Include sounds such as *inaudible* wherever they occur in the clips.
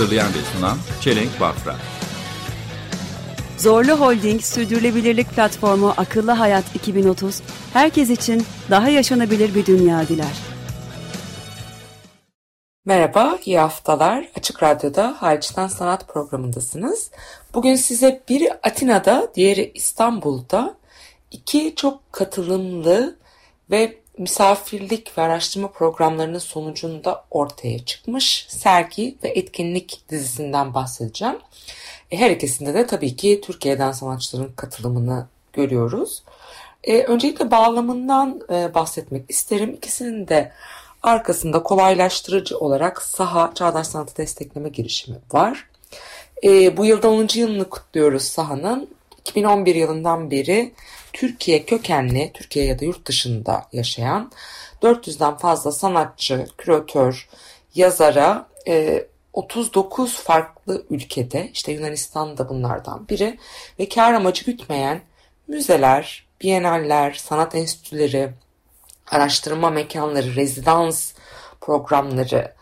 Hazırlayan ve sunan Çelenk Bafra Zorlu Holding Sürdürülebilirlik Platformu Akıllı Hayat 2030, herkes için daha yaşanabilir bir dünya diler. Merhaba, iyi haftalar. Açık Radyo'da Hariçten Sanat programındasınız. Bugün size biri Atina'da, diğeri İstanbul'da iki çok katılımlı ve misafirlik ve araştırma programlarının sonucunda ortaya çıkmış sergi ve etkinlik dizisinden bahsedeceğim. E, Her ikisinde de tabii ki Türkiye'den sanatçıların katılımını görüyoruz. E, öncelikle bağlamından e, bahsetmek isterim. İkisinin de arkasında kolaylaştırıcı olarak Saha Çağdaş Sanatı Destekleme girişimi var. E, bu yılda 10. yılını kutluyoruz Saha'nın. 2011 yılından beri Türkiye kökenli, Türkiye ya da yurt dışında yaşayan 400'den fazla sanatçı, küratör, yazara e, 39 farklı ülkede, işte Yunanistan da bunlardan biri ve kar amacı gütmeyen müzeler, biyenaller, sanat enstitüleri, araştırma mekanları, rezidans programları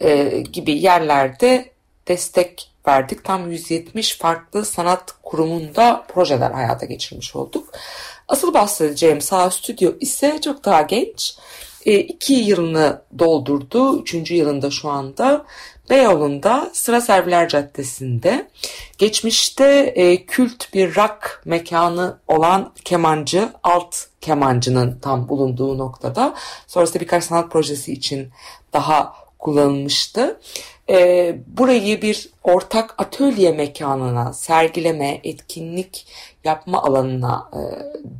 e, gibi yerlerde destek verdik. Tam 170 farklı sanat kurumunda projeler hayata geçirmiş olduk. Asıl bahsedeceğim Sağ Stüdyo ise çok daha genç. E, iki yılını doldurdu. Üçüncü yılında şu anda. Beyoğlu'nda Sıra Serviler Caddesi'nde geçmişte e, kült bir rock mekanı olan kemancı, alt kemancının tam bulunduğu noktada. Sonrasında birkaç sanat projesi için daha kullanılmıştı. E, burayı bir ortak atölye mekanına, sergileme, etkinlik yapma alanına e,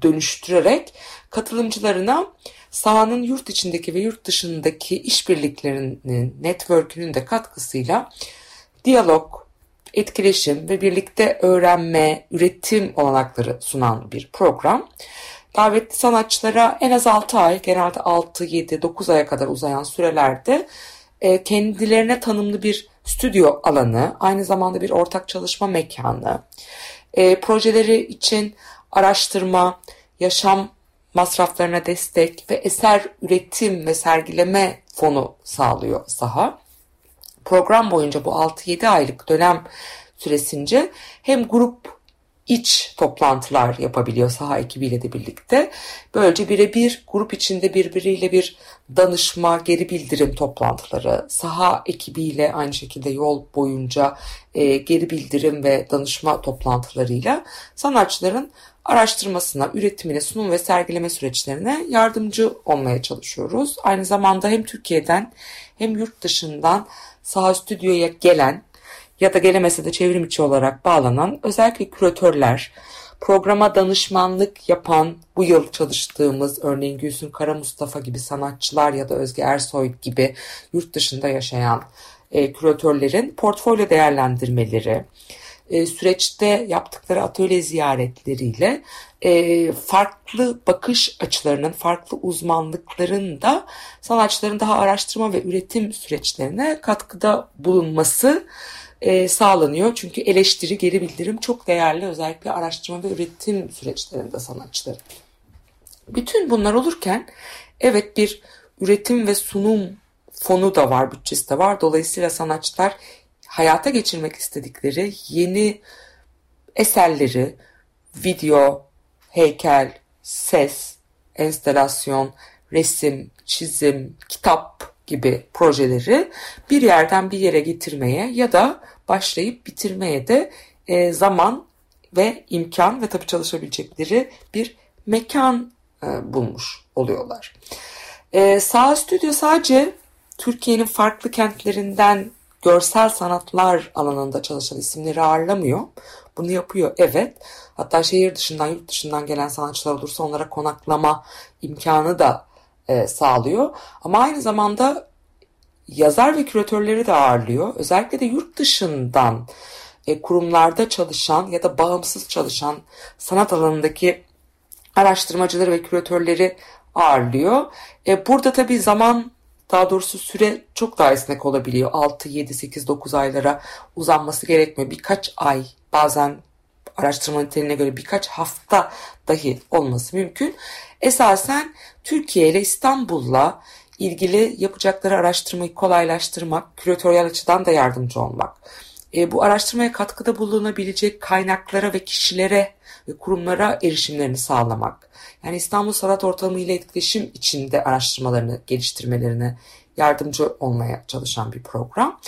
dönüştürerek katılımcılarına sahanın yurt içindeki ve yurt dışındaki işbirliklerinin, network'ünün de katkısıyla diyalog, etkileşim ve birlikte öğrenme, üretim olanakları sunan bir program. Davetli sanatçılara en az 6 ay, genelde 6, 7, 9 aya kadar uzayan sürelerde e, kendilerine tanımlı bir stüdyo alanı, aynı zamanda bir ortak çalışma mekanı, e, projeleri için araştırma, yaşam masraflarına destek ve eser üretim ve sergileme fonu sağlıyor saha. Program boyunca bu 6-7 aylık dönem süresince hem grup iç toplantılar yapabiliyor saha ekibiyle de birlikte. Böylece birebir grup içinde birbiriyle bir danışma, geri bildirim toplantıları, saha ekibiyle aynı şekilde yol boyunca e, geri bildirim ve danışma toplantılarıyla sanatçıların araştırmasına, üretimine, sunum ve sergileme süreçlerine yardımcı olmaya çalışıyoruz. Aynı zamanda hem Türkiye'den hem yurt dışından saha stüdyoya gelen ya da gelemese de çevrim içi olarak bağlanan özellikle küratörler, programa danışmanlık yapan bu yıl çalıştığımız örneğin Gülsün Kara Mustafa gibi sanatçılar ya da Özge Ersoy gibi yurt dışında yaşayan e, küratörlerin portfolyo değerlendirmeleri, e, süreçte yaptıkları atölye ziyaretleriyle e, farklı bakış açılarının, farklı uzmanlıkların da sanatçıların daha araştırma ve üretim süreçlerine katkıda bulunması e, sağlanıyor. Çünkü eleştiri, geri bildirim çok değerli özellikle araştırma ve üretim süreçlerinde sanatçıların. Bütün bunlar olurken evet bir üretim ve sunum fonu da var, bütçesi de var. Dolayısıyla sanatçılar hayata geçirmek istedikleri yeni eserleri, video, heykel, ses, enstelasyon, resim, çizim, kitap gibi projeleri bir yerden bir yere getirmeye ya da başlayıp bitirmeye de e, zaman ve imkan ve tabii çalışabilecekleri bir mekan e, bulmuş oluyorlar. E, Sağ Stüdyo sadece Türkiye'nin farklı kentlerinden görsel sanatlar alanında çalışan isimleri ağırlamıyor. Bunu yapıyor evet. Hatta şehir dışından, yurt dışından gelen sanatçılar olursa onlara konaklama imkanı da e, sağlıyor. Ama aynı zamanda yazar ve küratörleri de ağırlıyor. Özellikle de yurt dışından e, kurumlarda çalışan ya da bağımsız çalışan sanat alanındaki araştırmacıları ve küratörleri ağırlıyor. E, burada tabii zaman daha doğrusu süre çok daha esnek olabiliyor. 6, 7, 8, 9 aylara uzanması gerekmiyor. Birkaç ay bazen araştırma niteliğine göre birkaç hafta dahi olması mümkün. Esasen Türkiye ile İstanbul'la ilgili yapacakları araştırmayı kolaylaştırmak, küratöryel açıdan da yardımcı olmak. E, bu araştırmaya katkıda bulunabilecek kaynaklara ve kişilere ve kurumlara erişimlerini sağlamak. Yani İstanbul Sanat Ortamı ile etkileşim içinde araştırmalarını geliştirmelerine yardımcı olmaya çalışan bir program.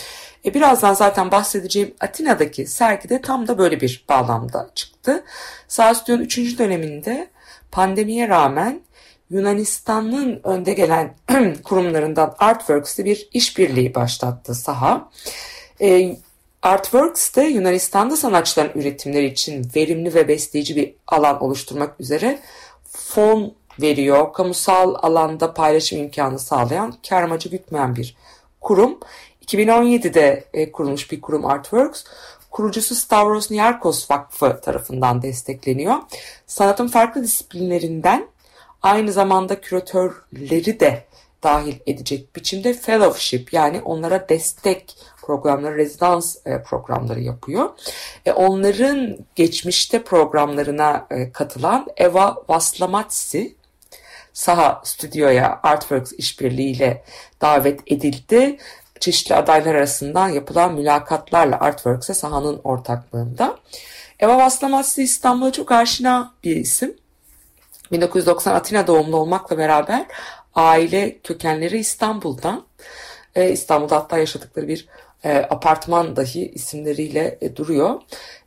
E, birazdan zaten bahsedeceğim Atina'daki sergide tam da böyle bir bağlamda çıktı. Saastüdyo'nun 3. döneminde pandemiye rağmen Yunanistan'ın önde gelen *clears throat* kurumlarından Artworks'te bir işbirliği başlattı saha. E, Artworks de Yunanistan'da sanatçıların üretimleri için verimli ve besleyici bir alan oluşturmak üzere fon veriyor. Kamusal alanda paylaşım imkanı sağlayan, kar amacı gütmeyen bir kurum. 2017'de e, kurulmuş bir kurum Artworks. Kurucusu Stavros Niarkos Vakfı tarafından destekleniyor. Sanatın farklı disiplinlerinden aynı zamanda küratörleri de dahil edecek biçimde fellowship yani onlara destek programları, rezidans e, programları yapıyor. E, onların geçmişte programlarına e, katılan Eva Vaslamatsi Saha Stüdyo'ya Artworks işbirliğiyle davet edildi. Çeşitli adaylar arasından yapılan mülakatlarla Artworks'e Saha'nın ortaklığında. Eva Vaslamatsi İstanbul'a çok aşina bir isim. 1990 Atina doğumlu olmakla beraber aile kökenleri İstanbul'dan. Ee, İstanbul'da hatta yaşadıkları bir e, apartman dahi isimleriyle e, duruyor.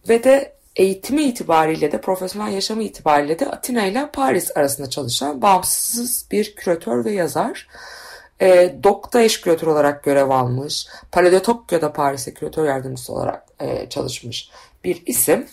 Ve de eğitimi itibariyle de profesyonel yaşamı itibariyle de Atina ile Paris arasında çalışan bağımsız bir küratör ve yazar. E, DOC'da eş küratör olarak görev almış. Palais de Tokyo'da Paris'e küratör yardımcısı olarak e, çalışmış bir isim.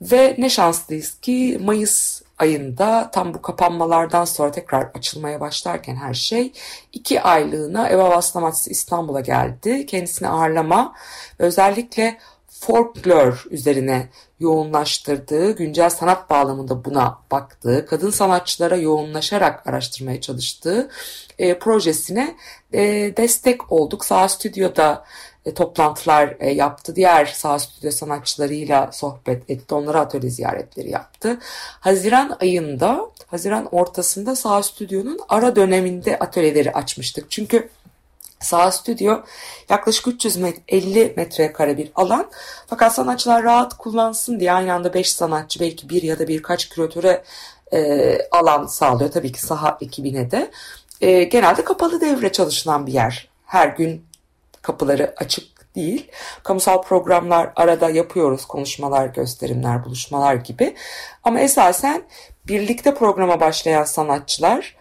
Ve ne şanslıyız ki Mayıs ayında tam bu kapanmalardan sonra tekrar açılmaya başlarken her şey iki aylığına Eva Vaslamatsı İstanbul'a geldi. Kendisini ağırlama özellikle folklor üzerine yoğunlaştırdığı, güncel sanat bağlamında buna baktığı, kadın sanatçılara yoğunlaşarak araştırmaya çalıştığı e, projesine e, destek olduk. Sağ Stüdyo'da e, toplantılar e, yaptı. Diğer sağ stüdyo sanatçılarıyla sohbet etti. Onlara atölye ziyaretleri yaptı. Haziran ayında, Haziran ortasında sağ stüdyonun ara döneminde atölyeleri açmıştık. Çünkü Sağ stüdyo yaklaşık 350 metrekare bir alan. Fakat sanatçılar rahat kullansın diye aynı anda 5 sanatçı belki bir ya da birkaç küratöre e, alan sağlıyor. Tabii ki saha ekibine de. E, genelde kapalı devre çalışılan bir yer. Her gün kapıları açık değil. Kamusal programlar arada yapıyoruz. Konuşmalar, gösterimler, buluşmalar gibi. Ama esasen birlikte programa başlayan sanatçılar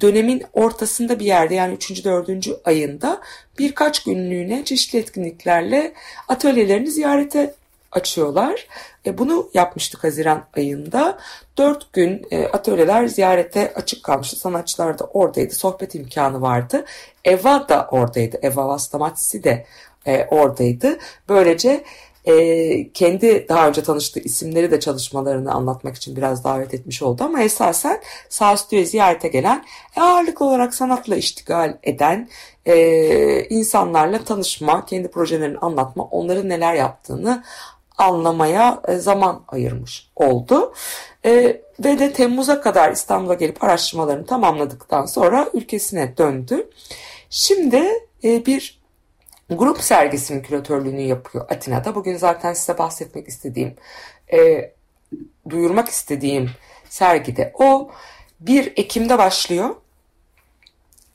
dönemin ortasında bir yerde yani 3. 4. ayında birkaç günlüğüne çeşitli etkinliklerle atölyelerini ziyarete açıyorlar. E, bunu yapmıştık Haziran ayında. Dört gün e, atölyeler ziyarete açık kalmıştı. Sanatçılar da oradaydı. Sohbet imkanı vardı. Eva da oradaydı. Eva Vastamatsi de e, oradaydı. Böylece e, kendi daha önce tanıştığı isimleri de çalışmalarını anlatmak için biraz davet etmiş oldu ama esasen Sağ Stüdyo'ya ziyarete gelen e, ağırlıklı olarak sanatla iştigal eden e, insanlarla tanışma, kendi projelerini anlatma, onların neler yaptığını anlamaya e, zaman ayırmış oldu. E, ve de Temmuz'a kadar İstanbul'a gelip araştırmalarını tamamladıktan sonra ülkesine döndü. Şimdi e, bir grup sergisinin küratörlüğünü yapıyor Atina'da. Bugün zaten size bahsetmek istediğim, duyurmak istediğim sergide o 1 Ekim'de başlıyor.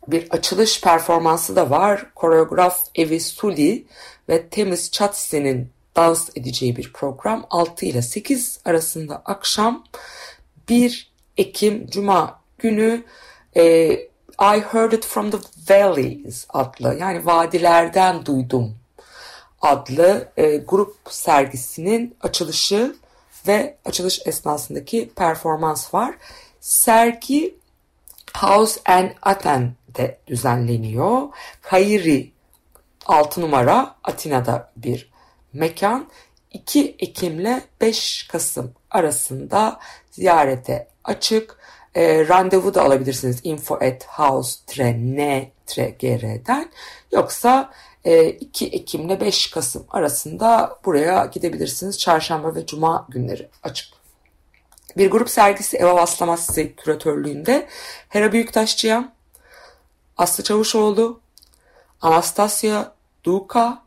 Bir açılış performansı da var. Koreograf Evi Suli ve Temiz Chatsi'nin dans edeceği bir program. 6 ile 8 arasında akşam 1 Ekim Cuma günü e, I Heard It From The Valleys adlı yani vadilerden duydum adlı e, grup sergisinin açılışı ve açılış esnasındaki performans var. Sergi House and Athen'de düzenleniyor. Kairi 6 numara Atina'da bir mekan. 2 Ekim ile 5 Kasım arasında ziyarete açık. E, randevu da alabilirsiniz info at house-n-gr'den yoksa e, 2 Ekim ile 5 Kasım arasında buraya gidebilirsiniz. Çarşamba ve Cuma günleri açık. Bir grup sergisi Eva Vaslamassi küratörlüğünde Hera Büyüktaşçıyan, Aslı Çavuşoğlu, Anastasia Duka,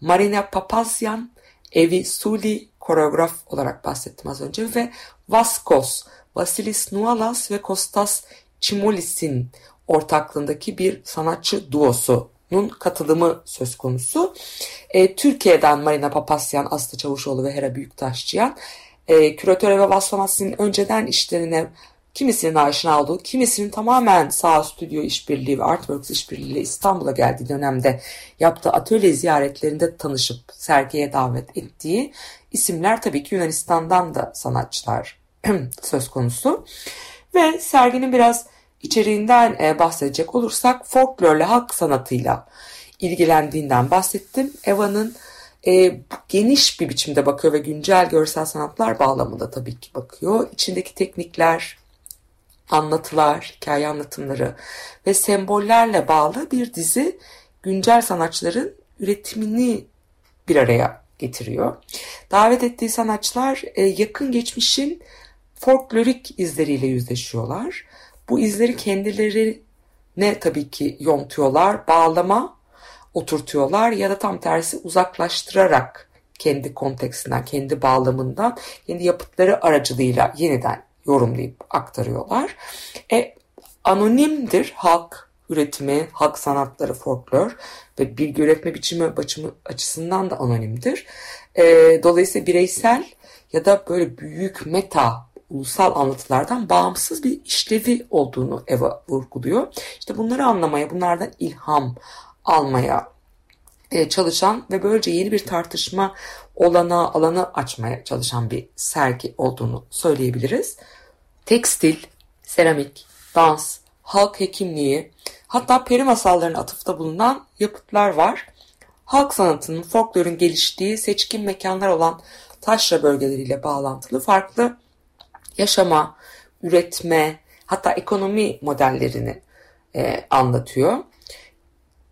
Marina Papazyan, Evi Suli koreograf olarak bahsettim az önce ve Vaskos, Vasilis Nualas ve Kostas Çimolis'in ortaklığındaki bir sanatçı duosunun katılımı söz konusu. E, Türkiye'den Marina Papasyan, Aslı Çavuşoğlu ve Hera Büyüktaşçıyan e, küratör ve Vaslamas'ın önceden işlerine kimisinin aşina olduğu, kimisinin tamamen sağ stüdyo işbirliği ve Artworks işbirliğiyle İstanbul'a geldiği dönemde yaptığı atölye ziyaretlerinde tanışıp sergiye davet ettiği isimler tabii ki Yunanistan'dan da sanatçılar *clears throat* söz konusu. Ve serginin biraz içeriğinden e, bahsedecek olursak folklorle halk sanatıyla ilgilendiğinden bahsettim. Eva'nın e, geniş bir biçimde bakıyor ve güncel görsel sanatlar bağlamında tabii ki bakıyor. İçindeki teknikler, anlatılar, hikaye anlatımları ve sembollerle bağlı bir dizi güncel sanatçıların üretimini bir araya getiriyor. Davet ettiği sanatçılar e, yakın geçmişin folklorik izleriyle yüzleşiyorlar. Bu izleri kendilerine tabii ki yontuyorlar, bağlama oturtuyorlar ya da tam tersi uzaklaştırarak kendi kontekstinden, kendi bağlamından, kendi yapıtları aracılığıyla yeniden yorumlayıp aktarıyorlar. E, anonimdir halk üretimi, halk sanatları, folklor ve bilgi üretme biçimi açısından da anonimdir. E, dolayısıyla bireysel ya da böyle büyük meta ulusal anlatılardan bağımsız bir işlevi olduğunu Eva vurguluyor. İşte bunları anlamaya, bunlardan ilham almaya e, çalışan ve böylece yeni bir tartışma olana alanı açmaya çalışan bir sergi olduğunu söyleyebiliriz. Tekstil, seramik, dans, halk hekimliği, hatta peri masallarına atıfta bulunan yapıtlar var. Halk sanatının, folklorun geliştiği seçkin mekanlar olan taşra bölgeleriyle bağlantılı farklı yaşama, üretme, hatta ekonomi modellerini e, anlatıyor.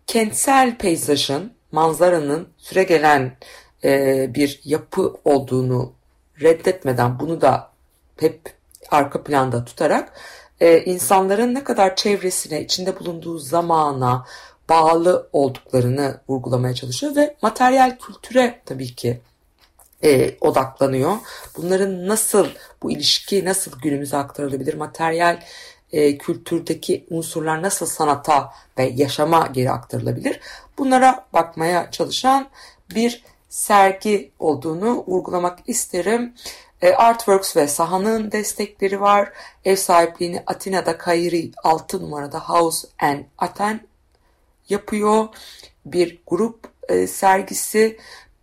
Kentsel peyzajın, manzaranın süregelen e, bir yapı olduğunu reddetmeden bunu da hep arka planda tutarak e, insanların ne kadar çevresine, içinde bulunduğu zamana bağlı olduklarını vurgulamaya çalışıyor ve materyal kültüre tabii ki e, odaklanıyor. Bunların nasıl, bu ilişki nasıl günümüze aktarılabilir? Materyal e, kültürdeki unsurlar nasıl sanata ve yaşama geri aktarılabilir? Bunlara bakmaya çalışan bir sergi olduğunu vurgulamak isterim. E, Artworks ve Saha'nın destekleri var. Ev sahipliğini Atina'da Kairi 6 numarada House and Aten yapıyor. Bir grup e, sergisi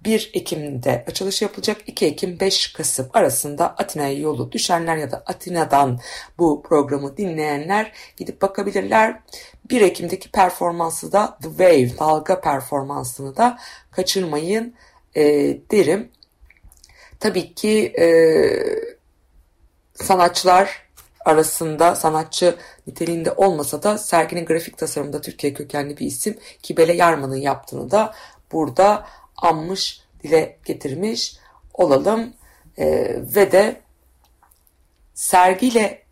1 Ekim'de açılış yapılacak. 2 Ekim 5 Kasım arasında Atina'ya yolu düşenler ya da Atina'dan bu programı dinleyenler gidip bakabilirler. 1 Ekim'deki performansı da The Wave dalga performansını da kaçırmayın e, derim. Tabii ki e, sanatçılar arasında sanatçı niteliğinde olmasa da serginin grafik tasarımında Türkiye kökenli bir isim Kibele Yarman'ın yaptığını da burada anmış, dile getirmiş olalım. E, ve de sergiyle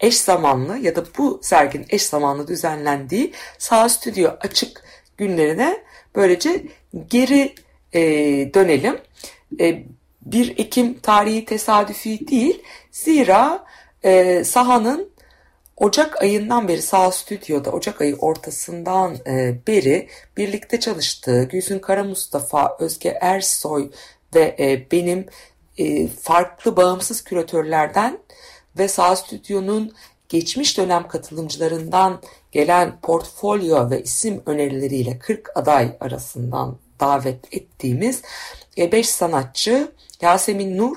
eş zamanlı ya da bu serginin eş zamanlı düzenlendiği sağ stüdyo açık günlerine böylece geri e, dönelim. E, 1 Ekim tarihi tesadüfi değil. Zira e, sahanın Ocak ayından beri Sağ Stüdyo'da Ocak ayı ortasından e, beri birlikte çalıştığı Gülsün Kara Mustafa, Özge Ersoy ve e, benim e, farklı bağımsız küratörlerden ve Sağ Stüdyo'nun geçmiş dönem katılımcılarından gelen portfolyo ve isim önerileriyle 40 aday arasından davet ettiğimiz 5 sanatçı Yasemin Nur,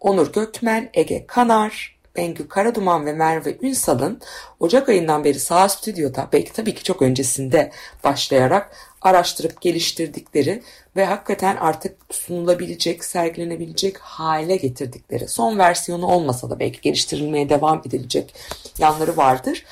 Onur Gökmen, Ege Kanar, Bengü Karaduman ve Merve Ünsal'ın Ocak ayından beri Sağ Stüdyo'da belki tabii ki çok öncesinde başlayarak araştırıp geliştirdikleri ve hakikaten artık sunulabilecek, sergilenebilecek hale getirdikleri. Son versiyonu olmasa da belki geliştirilmeye devam edilecek yanları vardır.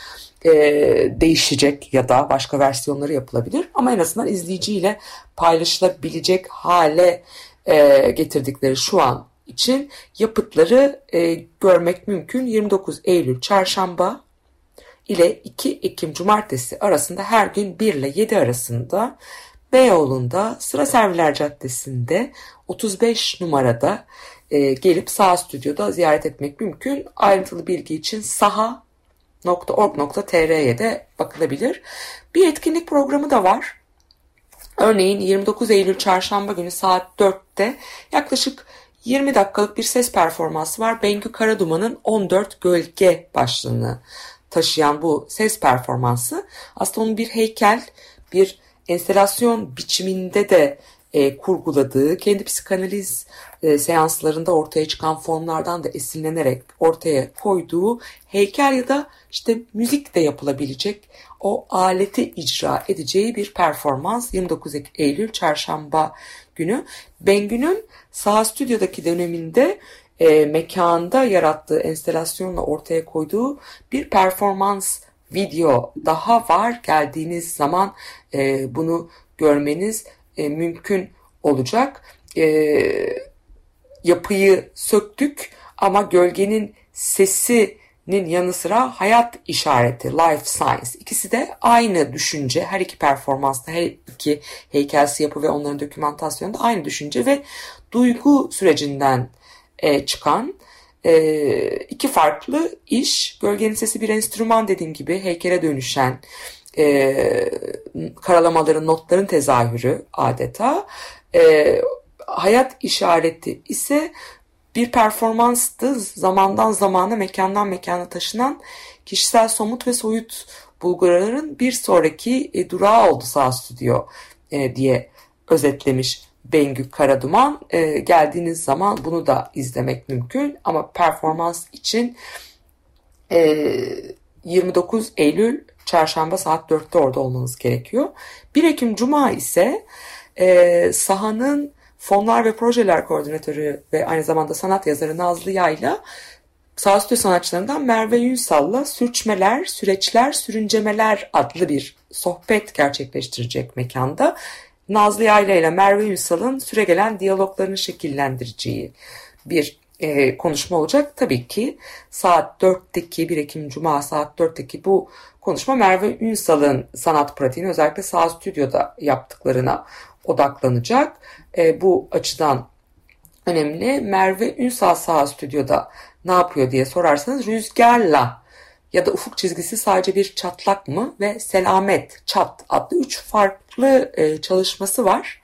Ee, değişecek ya da başka versiyonları yapılabilir. Ama en azından izleyiciyle paylaşılabilecek hale e, getirdikleri şu an için yapıtları e, görmek mümkün. 29 Eylül çarşamba ile 2 Ekim cumartesi arasında her gün 1 ile 7 arasında Beyoğlu'nda Sıra Serviler Caddesi'nde 35 numarada e, gelip Sağ Stüdyo'da ziyaret etmek mümkün. Ayrıntılı bilgi için saha.org.tr'ye de bakılabilir. Bir etkinlik programı da var. Örneğin 29 Eylül çarşamba günü saat 4'te yaklaşık 20 dakikalık bir ses performansı var. Bengü Karaduman'ın 14 Gölge başlığını taşıyan bu ses performansı aslında onun bir heykel, bir enstelasyon biçiminde de e, kurguladığı, kendi psikanaliz e, seanslarında ortaya çıkan formlardan da esinlenerek ortaya koyduğu heykel ya da işte müzik de yapılabilecek o aleti icra edeceği bir performans 29 Eylül çarşamba günü. Bengü'nün sağ stüdyodaki döneminde e, mekanda yarattığı enstelasyonla ortaya koyduğu bir performans video daha var. Geldiğiniz zaman e, bunu görmeniz e, mümkün olacak. E, yapıyı söktük ama gölgenin sesinin yanı sıra hayat işareti, life science. İkisi de aynı düşünce. Her iki performansta, her iki heykelsi yapı ve onların dokümantasyonunda aynı düşünce ve duygu sürecinden e, çıkan e, iki farklı iş. Gölgenin sesi bir enstrüman dediğim gibi heykele dönüşen e, karalamaların, notların tezahürü adeta. E, hayat işareti ise bir performanstı. Zamandan zamana, mekandan mekana taşınan kişisel somut ve soyut bulguların bir sonraki e, durağı oldu sağ stüdyo e, diye özetlemiş Bengü Karaduman. E, geldiğiniz zaman bunu da izlemek mümkün ama performans için e, 29 Eylül çarşamba saat 4'te orada olmanız gerekiyor. 1 Ekim Cuma ise e, sahanın fonlar ve projeler koordinatörü ve aynı zamanda sanat yazarı Nazlı Yayla Sağ stüdyo sanatçılarından Merve Yunsal'la Sürçmeler, Süreçler, Sürüncemeler adlı bir sohbet gerçekleştirecek mekanda. Nazlı Yayla ile Merve Yunsal'ın süregelen diyaloglarını şekillendireceği bir e, konuşma olacak. Tabii ki saat 4'teki 1 Ekim Cuma saat 4'teki bu konuşma Merve Ünsal'ın sanat pratiğini özellikle sağ stüdyoda yaptıklarına odaklanacak. E, bu açıdan önemli. Merve Ünsal sağ stüdyoda ne yapıyor diye sorarsanız rüzgarla ya da ufuk çizgisi sadece bir çatlak mı ve selamet çat adlı üç farklı e, çalışması var.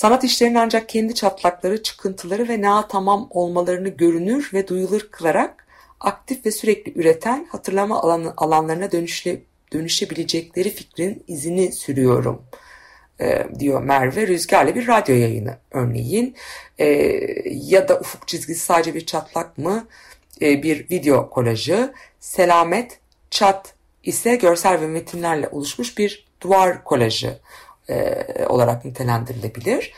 Sanat işlerinin ancak kendi çatlakları, çıkıntıları ve ne tamam olmalarını görünür ve duyulur kılarak aktif ve sürekli üreten hatırlama alanı, alanlarına dönüşle, dönüşebilecekleri fikrin izini sürüyorum e, diyor Merve Rüzgar'la bir radyo yayını örneğin. E, ya da ufuk çizgisi sadece bir çatlak mı? E, bir video kolajı. Selamet Çat ise görsel ve metinlerle oluşmuş bir duvar kolajı e, olarak nitelendirilebilir.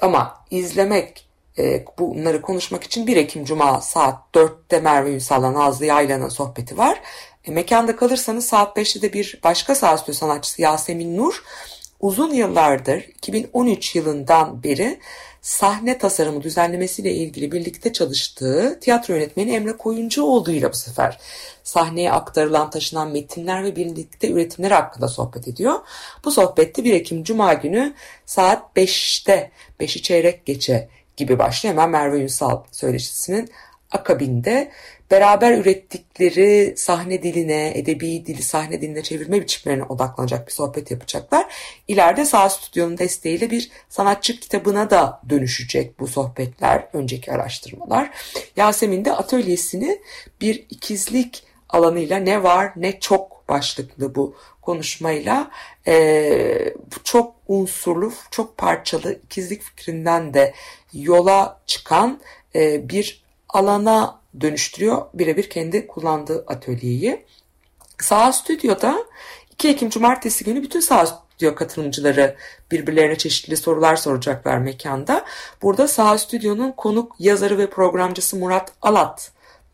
Ama izlemek, e, bunları konuşmak için 1 Ekim Cuma saat 4'te Merve Ünsal'la Nazlı Yaylan'ın sohbeti var. E, mekanda kalırsanız saat 5'te de bir başka sahne sanatçısı Yasemin Nur uzun yıllardır 2013 yılından beri sahne tasarımı düzenlemesiyle ilgili birlikte çalıştığı tiyatro yönetmeni Emre Koyuncuoğlu ile bu sefer sahneye aktarılan taşınan metinler ve birlikte üretimler hakkında sohbet ediyor. Bu sohbette 1 Ekim Cuma günü saat 5'te 5'i çeyrek geçe gibi başlıyor. Hemen Merve Ünsal söyleşisinin akabinde beraber ürettikleri sahne diline, edebi dili sahne diline çevirme biçimlerine odaklanacak bir sohbet yapacaklar. İleride Sağ Stüdyo'nun desteğiyle bir sanatçı kitabına da dönüşecek bu sohbetler, önceki araştırmalar. Yasemin de atölyesini bir ikizlik alanıyla ne var ne çok başlıklı bu konuşmayla e, çok unsurlu, çok parçalı ikizlik fikrinden de yola çıkan e, bir alana dönüştürüyor birebir kendi kullandığı atölyeyi. Sağ Stüdyo'da 2 Ekim Cumartesi günü bütün Sağ stüdyo katılımcıları birbirlerine çeşitli sorular soracaklar mekanda. Burada Saha Stüdyo'nun konuk yazarı ve programcısı Murat Alat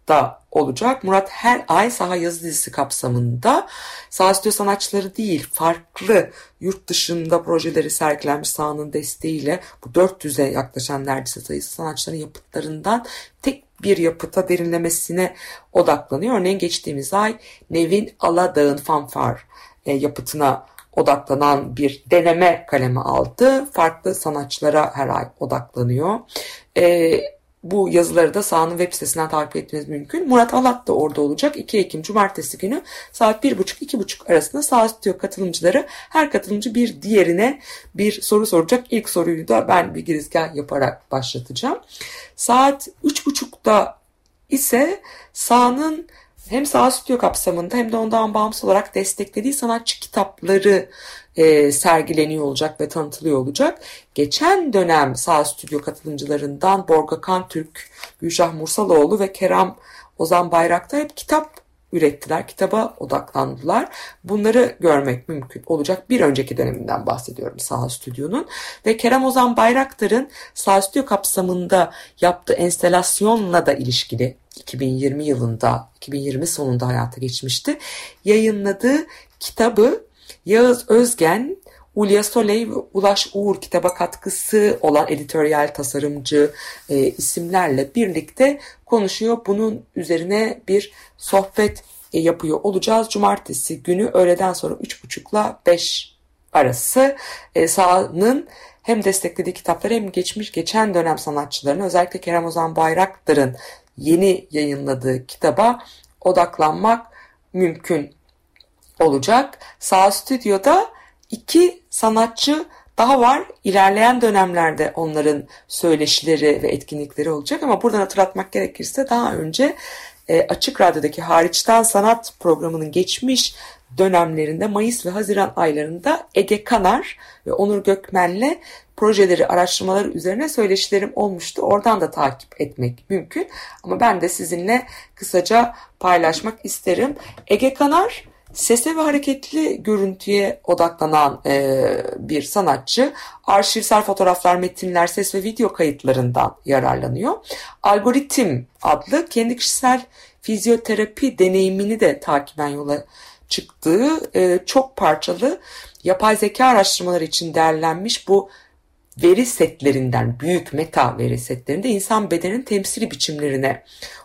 da olacak. Murat her ay saha yazı dizisi kapsamında saha stüdyo sanatçıları değil farklı yurt dışında projeleri sergilenmiş sahanın desteğiyle bu 400'e yaklaşan neredeyse sayısı sanatçıların yapıtlarından tek bir yapıta derinlemesine odaklanıyor. Örneğin geçtiğimiz ay Nevin Aladağ'ın Fanfar e, yapıtına odaklanan bir deneme kalemi aldı. Farklı sanatçılara her ay odaklanıyor. E, bu yazıları da sahanın web sitesinden takip etmeniz mümkün. Murat Alat da orada olacak. 2 Ekim Cumartesi günü saat 1.30-2.30 arasında Saha Stüdyo katılımcıları her katılımcı bir diğerine bir soru soracak. İlk soruyu da ben bir girizgah yaparak başlatacağım. Saat 3.30'da ise sahanın hem Saha Stüdyo kapsamında hem de ondan bağımsız olarak desteklediği sanatçı kitapları e, sergileniyor olacak ve tanıtılıyor olacak. Geçen dönem Saha Stüdyo katılımcılarından Borga Kantürk, Gülşah Mursaloğlu ve Kerem Ozan Bayraktar hep kitap ürettiler, kitaba odaklandılar. Bunları görmek mümkün olacak. Bir önceki döneminden bahsediyorum Saha Stüdyo'nun. Ve Kerem Ozan Bayraktar'ın Saha Stüdyo kapsamında yaptığı enstelasyonla da ilişkili 2020 yılında, 2020 sonunda hayata geçmişti. Yayınladığı kitabı Yağız Özgen, Ulya Soley ve Ulaş Uğur kitaba katkısı olan editoryal tasarımcı e, isimlerle birlikte konuşuyor. Bunun üzerine bir sohbet e, yapıyor olacağız. Cumartesi günü öğleden sonra 3.30 ile 5 arası e, sahanın hem desteklediği kitapları hem geçmiş geçen dönem sanatçılarına özellikle Kerem Ozan Bayraktar'ın yeni yayınladığı kitaba odaklanmak mümkün olacak. Sağ Stüdyo'da iki sanatçı daha var. İlerleyen dönemlerde onların söyleşileri ve etkinlikleri olacak ama buradan hatırlatmak gerekirse daha önce e, Açık Radyo'daki Hariçten Sanat programının geçmiş dönemlerinde Mayıs ve Haziran aylarında Ege Kanar ve Onur Gökmen'le projeleri, araştırmaları üzerine söyleşilerim olmuştu. Oradan da takip etmek mümkün. Ama ben de sizinle kısaca paylaşmak isterim. Ege Kanar sese ve hareketli görüntüye odaklanan e, bir sanatçı. Arşivsel fotoğraflar, metinler, ses ve video kayıtlarından yararlanıyor. Algoritm adlı kendi kişisel fizyoterapi deneyimini de takiben yola çıktığı e, çok parçalı yapay zeka araştırmaları için değerlenmiş bu veri setlerinden, büyük meta veri setlerinde insan bedenin temsili biçimlerine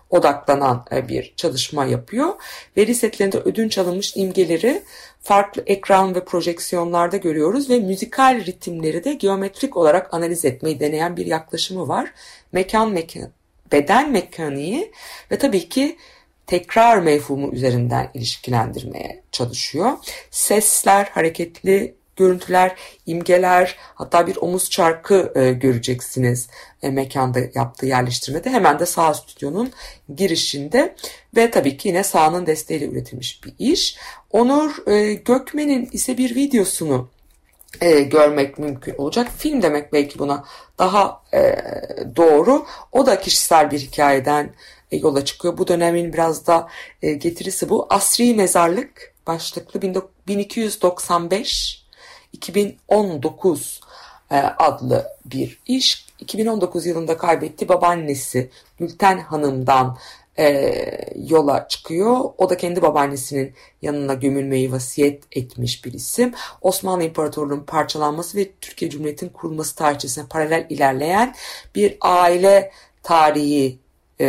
odaklanan e, bir çalışma yapıyor. Veri setlerinde ödünç alınmış imgeleri farklı ekran ve projeksiyonlarda görüyoruz ve müzikal ritimleri de geometrik olarak analiz etmeyi deneyen bir yaklaşımı var. Mekan mekan, beden mekaniği ve tabii ki tekrar mefhumu üzerinden ilişkilendirmeye çalışıyor. Sesler, hareketli görüntüler, imgeler, hatta bir omuz çarkı e, göreceksiniz e, mekanda yaptığı yerleştirmede. Hemen de sağ stüdyonun girişinde ve tabii ki yine sahanın desteğiyle üretilmiş bir iş. Onur e, Gökmen'in ise bir videosunu e, görmek mümkün olacak. Film demek belki buna daha e, doğru. O da kişisel bir hikayeden e, yola çıkıyor. Bu dönemin biraz da e, getirisi bu. Asri Mezarlık başlıklı 1295 2019 e, adlı bir iş. 2019 yılında kaybetti babaannesi Gülten Hanım'dan e, yola çıkıyor. O da kendi babaannesinin yanına gömülmeyi vasiyet etmiş bir isim. Osmanlı İmparatorluğu'nun parçalanması ve Türkiye Cumhuriyeti'nin kurulması tarihçesine paralel ilerleyen bir aile tarihi e,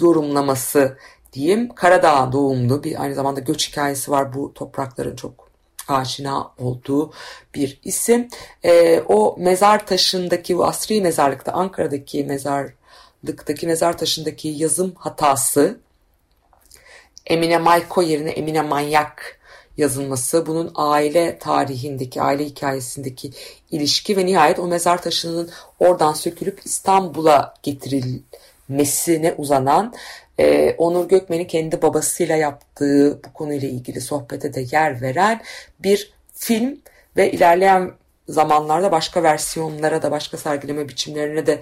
yorumlaması diyeyim. Karadağ doğumlu bir aynı zamanda göç hikayesi var. Bu toprakların çok aşina olduğu bir isim. E, o mezar taşındaki bu asri mezarlıkta Ankara'daki mezarlıktaki mezar taşındaki yazım hatası Emine Mayko yerine Emine Manyak yazılması, bunun aile tarihindeki, aile hikayesindeki ilişki ve nihayet o mezar taşının oradan sökülüp İstanbul'a getirilmesine uzanan e, Onur Gökmen'in kendi babasıyla yaptığı bu konuyla ilgili sohbete de yer veren bir film ve ilerleyen zamanlarda başka versiyonlara da başka sergileme biçimlerine de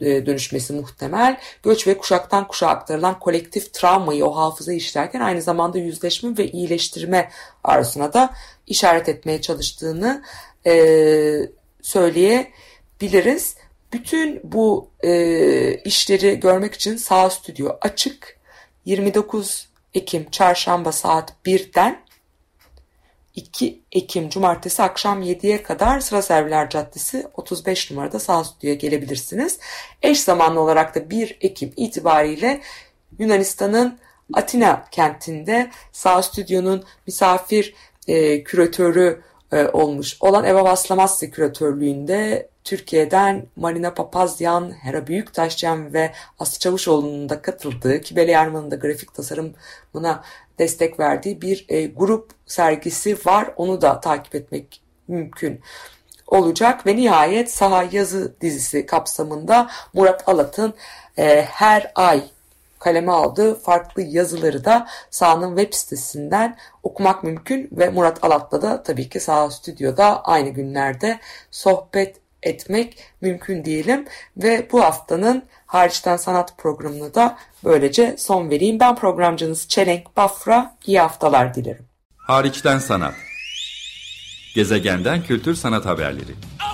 e, dönüşmesi muhtemel. Göç ve kuşaktan kuşağa aktarılan kolektif travmayı o hafızayı işlerken aynı zamanda yüzleşme ve iyileştirme arzusuna da işaret etmeye çalıştığını e, söyleyebiliriz. Bütün bu e, işleri görmek için Sağ Stüdyo açık. 29 Ekim çarşamba saat 1'den 2 Ekim Cumartesi akşam 7'ye kadar Sıra Serviler Caddesi 35 numarada Sağ Stüdyo'ya gelebilirsiniz. Eş zamanlı olarak da 1 Ekim itibariyle Yunanistan'ın Atina kentinde Sağ Stüdyo'nun misafir e, küratörü e, olmuş olan Eva Vaslamasya küratörlüğünde Türkiye'den Marina Papazyan, Hera Büyüktaşcan ve Aslı Çavuşoğlu'nun da katıldığı, Kibele Yarman'ın da grafik tasarımına destek verdiği bir e, grup sergisi var. Onu da takip etmek mümkün olacak ve nihayet Saha Yazı dizisi kapsamında Murat Alat'ın e, her ay kaleme aldığı farklı yazıları da sahanın web sitesinden okumak mümkün ve Murat Alat'la da tabii ki Saha Stüdyo'da aynı günlerde sohbet etmek mümkün diyelim ve bu haftanın hariçten sanat programına da böylece son vereyim. Ben programcınız Çelenk Bafra. İyi haftalar dilerim. Hariçten sanat. Gezegenden kültür sanat haberleri. Okay,